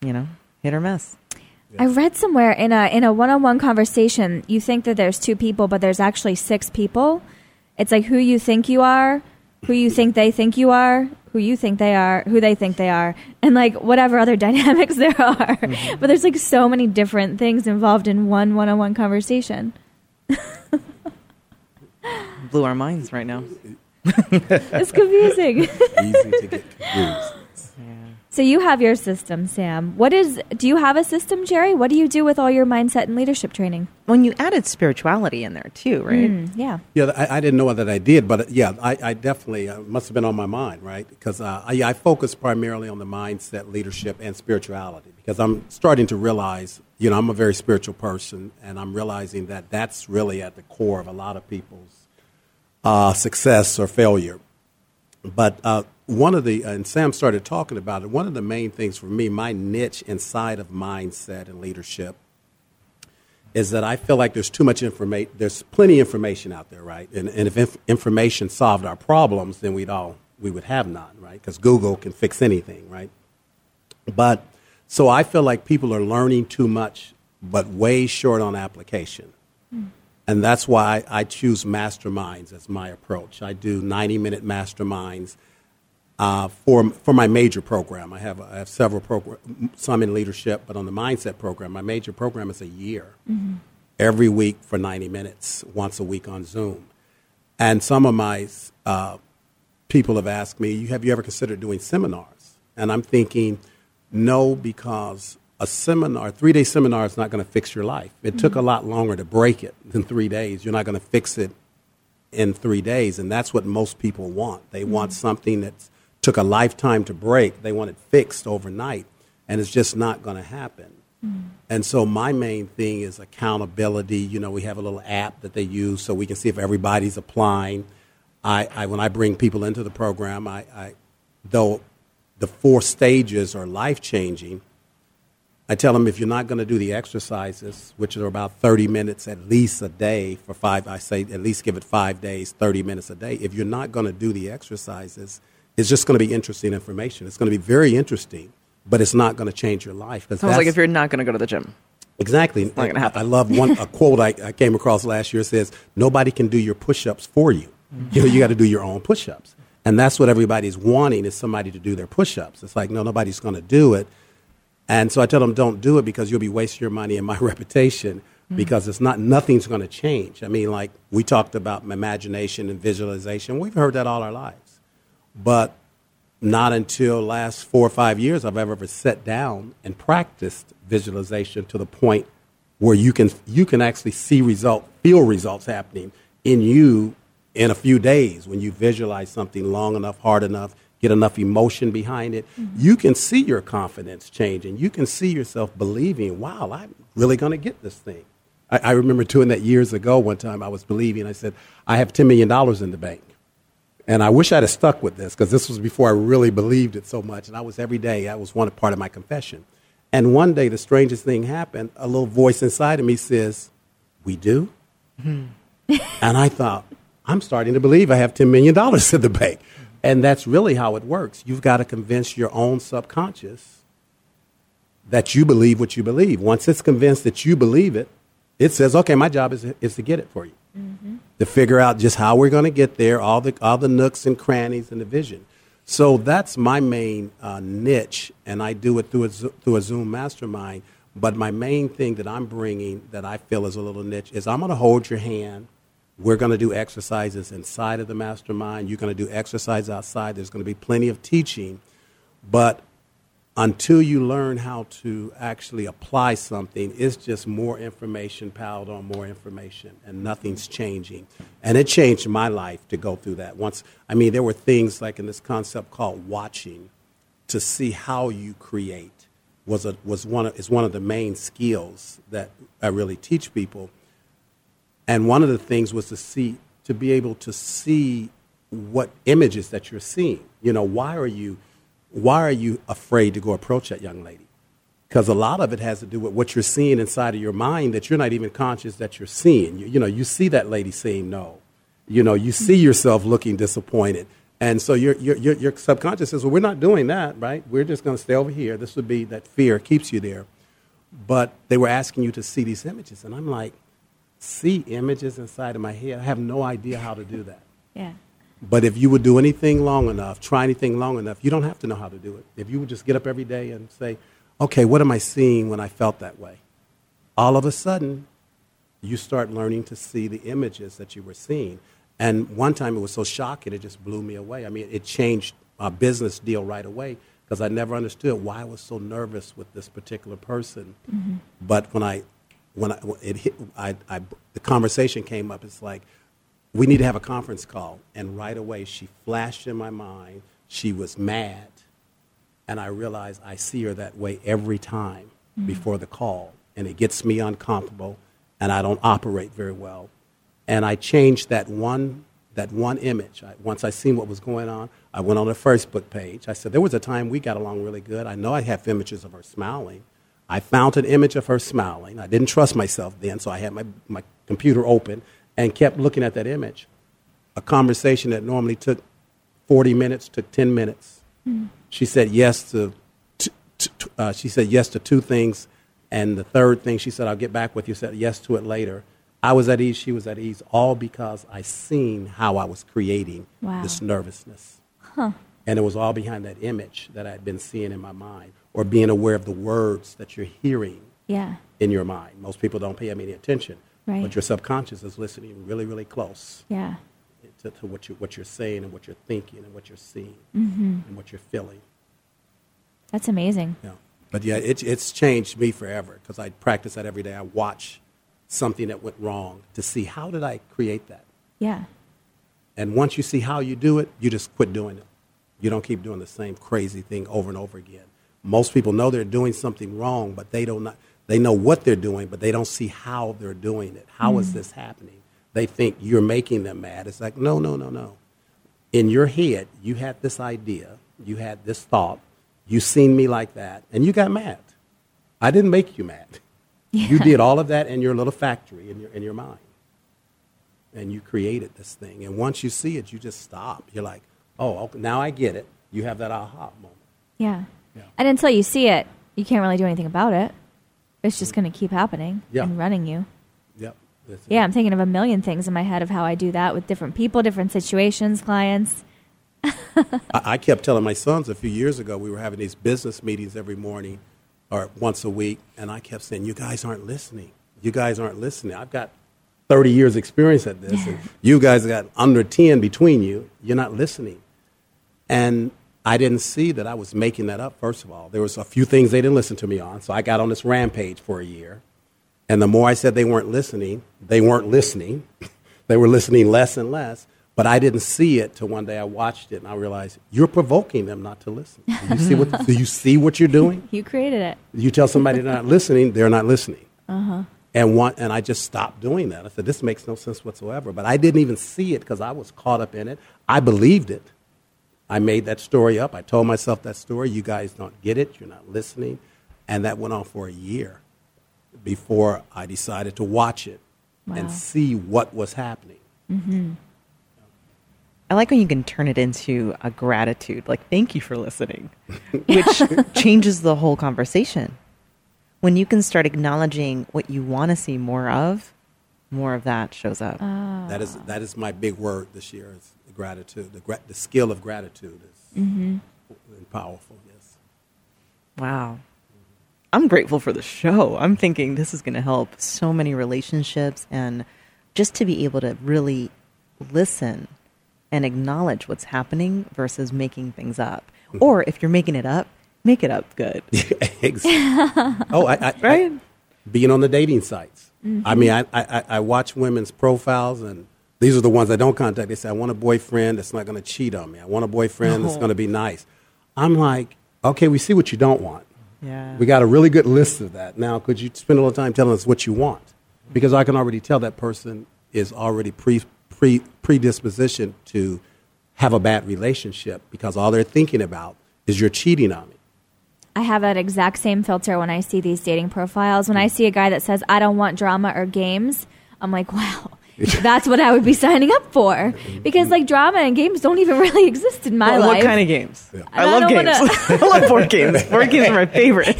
you know, hit or miss. I read somewhere in a in a one on one conversation, you think that there's two people, but there's actually six people. It's like who you think you are, who you think they think you are, who you think they are, who they think they are, and like whatever other dynamics there are. Mm-hmm. But there's like so many different things involved in one one on one conversation. Blew our minds right now. It's confusing. Easy to get confused. So you have your system, Sam. What is do you have a system, Gerry? What do you do with all your mindset and leadership training? When you added spirituality in there too, right? Mm, yeah. Yeah, I, I didn't know that I did, but uh, yeah, I, I definitely uh, must have been on my mind, right? Because uh, I, I focus primarily on the mindset, leadership, and spirituality because I'm starting to realize, you know, I'm a very spiritual person, and I'm realizing that that's really at the core of a lot of people's uh, success or failure. But uh, one of the, and Sam started talking about it, one of the main things for me, my niche inside of mindset and leadership is that I feel like there's too much information. There's plenty of information out there, right? And, and if inf- information solved our problems, then we'd all we would have none, right? Because Google can fix anything, right? But so I feel like people are learning too much, but way short on application. And that's why I choose masterminds as my approach. I do 90 minute masterminds uh, for, for my major program. I have, I have several programs, some in leadership, but on the mindset program, my major program is a year. Every week for 90 minutes, once a week on Zoom. And some of my uh, people have asked me, Have you ever considered doing seminars? And I'm thinking, no, because a seminar, three day seminar, is not going to fix your life. It took a mm-hmm. lot longer to break it than three days. You're not going to fix it in three days, and that's what most people want. They want mm-hmm. something that took a lifetime to break. They want it fixed overnight, and it's just not going to happen. Mm-hmm. And so my main thing is accountability. You know, we have a little app that they use so we can see if everybody's applying. I, I when I bring people into the program, I, I though the four stages are life changing. I tell them if you're not going to do the exercises, which are about 30 minutes at least a day for five, I say at least give it five days, 30 minutes a day. If you're not going to do the exercises, it's just going to be interesting information. It's going to be very interesting, but it's not going to change your life. Sounds like if you're not going to go to the gym. Exactly. not gonna happen. I love one a quote I, I came across last year says, "Nobody can do your push-ups for you. You know, you got to do your own push-ups." And that's what everybody's wanting is somebody to do their push-ups. It's like, no, nobody's going to do it. And so I tell them, don't do it because you'll be wasting your money and my reputation mm-hmm. because it's not nothing's going to change. I mean, like we talked about imagination and visualization. We've heard that all our lives, but not until last four or five years I've ever, ever sat down and practiced visualization to the point where you can you can actually see result, feel results happening in you in a few days when you visualize something long enough, hard enough, get enough emotion behind it. Mm-hmm. You can see your confidence changing. You can see yourself believing, "Wow, I'm really going to get this thing." I, I remember doing that years ago. One time I was believing. I said, "I have ten million dollars in the bank." And I wish I'd have stuck with this because this was before I really believed it so much. And I was every day, that was one part of my confession. And one day, the strangest thing happened. A little voice inside of me says, We do? Mm-hmm. and I thought, I'm starting to believe I have $10 million in the bank. And that's really how it works. You've got to convince your own subconscious that you believe what you believe. Once it's convinced that you believe it, it says, okay, my job is, is to get it for you to figure out just how we're going to get there, all the all the nooks and crannies and the vision. So that's my main uh, niche, and I do it through a through a Zoom mastermind. But my main thing that I'm bringing that I feel is a little niche is I'm going to hold your hand. We're going to do exercises inside of the mastermind. You're going to do exercise outside. There's going to be plenty of teaching, but until you learn how to actually apply something, it's just more information piled on more information, and nothing's changing. And it changed my life to go through that. Once, I mean, there were things like in this concept called watching to see how you create was a, was one of, is one of the main skills that I really teach people. And one of the things was to see to be able to see what images that you're seeing. You know, why are you why are you afraid to go approach that young lady? Because a lot of it has to do with what you're seeing inside of your mind that you're not even conscious that you're seeing. You, you know, you see that lady saying no, You know, you see yourself looking disappointed. And so your, your, your, your subconscious says, well, we're not doing that, right? We're just going to stay over here. This would be that fear keeps you there. But they were asking you to see these images. And I'm like, see images inside of my head? I have no idea how to do that. Yeah. But if you would do anything long enough, try anything long enough, you don't have to know how to do it. If you would just get up every day and say, okay, what am I seeing when I felt that way? All of a sudden, you start learning to see the images that you were seeing. And one time it was so shocking, it just blew me away. I mean, it changed my business deal right away because I never understood why I was so nervous with this particular person. Mm-hmm. But when I, when I, it hit, I, I, the conversation came up, it's like, we need to have a conference call. And right away, she flashed in my mind. She was mad. And I realized I see her that way every time Mm-hmm. before the call. And it gets me uncomfortable, and I don't operate very well. And I changed that one, that one image. I, once I seen what was going on, I went on her Facebook page. I said, There was a time we got along really good. I know I have images of her smiling. I found an image of her smiling. I didn't trust myself then, so I had my, my computer open and kept looking at that image. A conversation that normally took 40 minutes took 10 minutes. She said yes to, t- t- uh, she said yes to two things, and the third thing she said, "I'll get back with you." Said yes to it later. I was at ease. She was at ease, all because I seen how I was creating Wow. this nervousness, and it was all behind that image that I had been seeing in my mind, or being aware of the words that you're hearing Yeah. in your mind. Most people don't pay any attention, Right. but your subconscious is listening really, really close Yeah. to, to what, you, what you're saying and what you're thinking and what you're seeing Mm-hmm. and what you're feeling. That's amazing. Yeah. But yeah, it, it's changed me forever because I practice that every day. I watch something that went wrong to see how did I create that. Yeah. And once you see how you do it, you just quit doing it. You don't keep doing the same crazy thing over and over again. Most people know they're doing something wrong, but they don't. Not, they know what they're doing, but they don't see how they're doing it. How is mm. this happening? They think you're making them mad. It's like no, no, no, no. In your head, you had this idea, you had this thought, you seen me like that, and you got mad. I didn't make you mad. You did all of that in your little factory in your in your mind and you created this thing. And once you see it, you just stop. You're like, oh, okay, now I get it. You have that aha moment. Yeah. Yeah. And until you see it, you can't really do anything about it. It's just going to keep happening Yeah. and running you. Yep. That's it. Yeah, I'm thinking of a million things in my head of how I do that with different people, different situations, clients. I, I kept telling my sons a few years ago, we were having these business meetings every morning or once a week, and I kept saying, you guys aren't listening. You guys aren't listening. I've got 30 years experience at this, and you guys got under 10 between you. You're not listening. And I didn't see that I was making that up, first of all. There was a few things they didn't listen to me on, so I got on this rampage for a year. And the more I said they weren't listening, they weren't listening. they were listening less and less. But I didn't see it till one day I watched it and I realized you're provoking them not to listen. Do you see what, do you see what you're doing? You created it. You tell somebody they're not listening, they're not listening. Uh-huh. And one, and I just stopped doing that. I said, this makes no sense whatsoever. But I didn't even see it because I was caught up in it. I believed it. I made that story up. I told myself that story. You guys don't get it. You're not listening. And that went on for a year before I decided to watch it Wow. and see what was happening. Mm-hmm. I like when you can turn it into a gratitude, like thank you for listening, which changes the whole conversation. When you can start acknowledging what you want to see more of, more of that shows up. That is that is my big word this year is gratitude. The, gra- the skill of gratitude is mm-hmm. powerful. Yes. Wow. I'm grateful for the show. I'm thinking this is going to help so many relationships and just to be able to really listen and acknowledge what's happening versus making things up. Mm-hmm. Or if you're making it up, make it up good. Ex- oh, I, I, Right? I- being on the dating sites. Mm-hmm. I mean, I, I, I- I watch women's profiles, and these are the ones I don't contact. They say, I want a boyfriend that's not going to cheat on me. I want a boyfriend that's uh-huh. going to be nice. I'm like, okay, we see what you don't want. Yeah. We got a really good list of that. Now, could you spend a little time telling us what you want? Because I can already tell that person is already pre, pre, predisposition to have a bad relationship because all they're thinking about is you're cheating on me. I have that exact same filter when I see these dating profiles. When I hmm. see a guy that says, I don't want drama or games, I'm like, wow, that's what I would be signing up for. Because like drama and games don't even really exist in my What, life. what kind of games? I, I love games. wanna- I love board games. Board games are my favorite.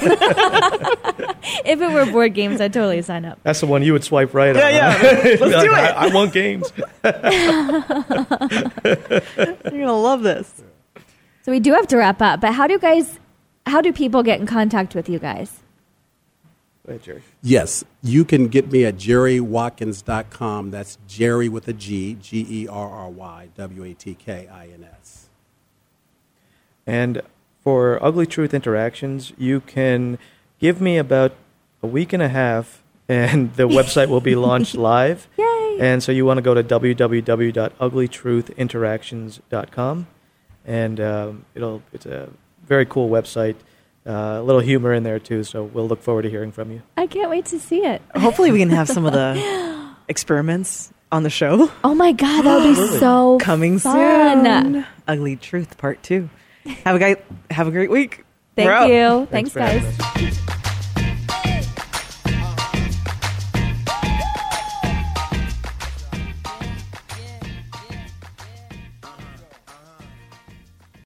if it were board games, I'd totally sign up. That's the one you would swipe right Yeah, on. yeah. huh? Let's Like, do it. I, I want games. You're gonna love this. So we do have to wrap up. But how do you guys? How do people get in contact with you guys? Go ahead, Gerry. Yes, you can get me at gerrywatkins.com. That's Gerry with a G, G E R R Y W A T K I N S. And for Ugly Truth Interactions, you can give me about a week and a half, and the website will be launched live. Yay! And so you want to go to www.uglytruthinteractions.com, and um, it'll it's a very cool website. Uh, a little humor in there too, so we'll look forward to hearing from you. I can't wait to see it. Hopefully, we can have some of the experiments on the show Oh my god, that would be so coming fun. soon. Ugly Truth Part Two. Have a guy. Have a great week. Thank We're you. Thanks Thanks, for guys. us.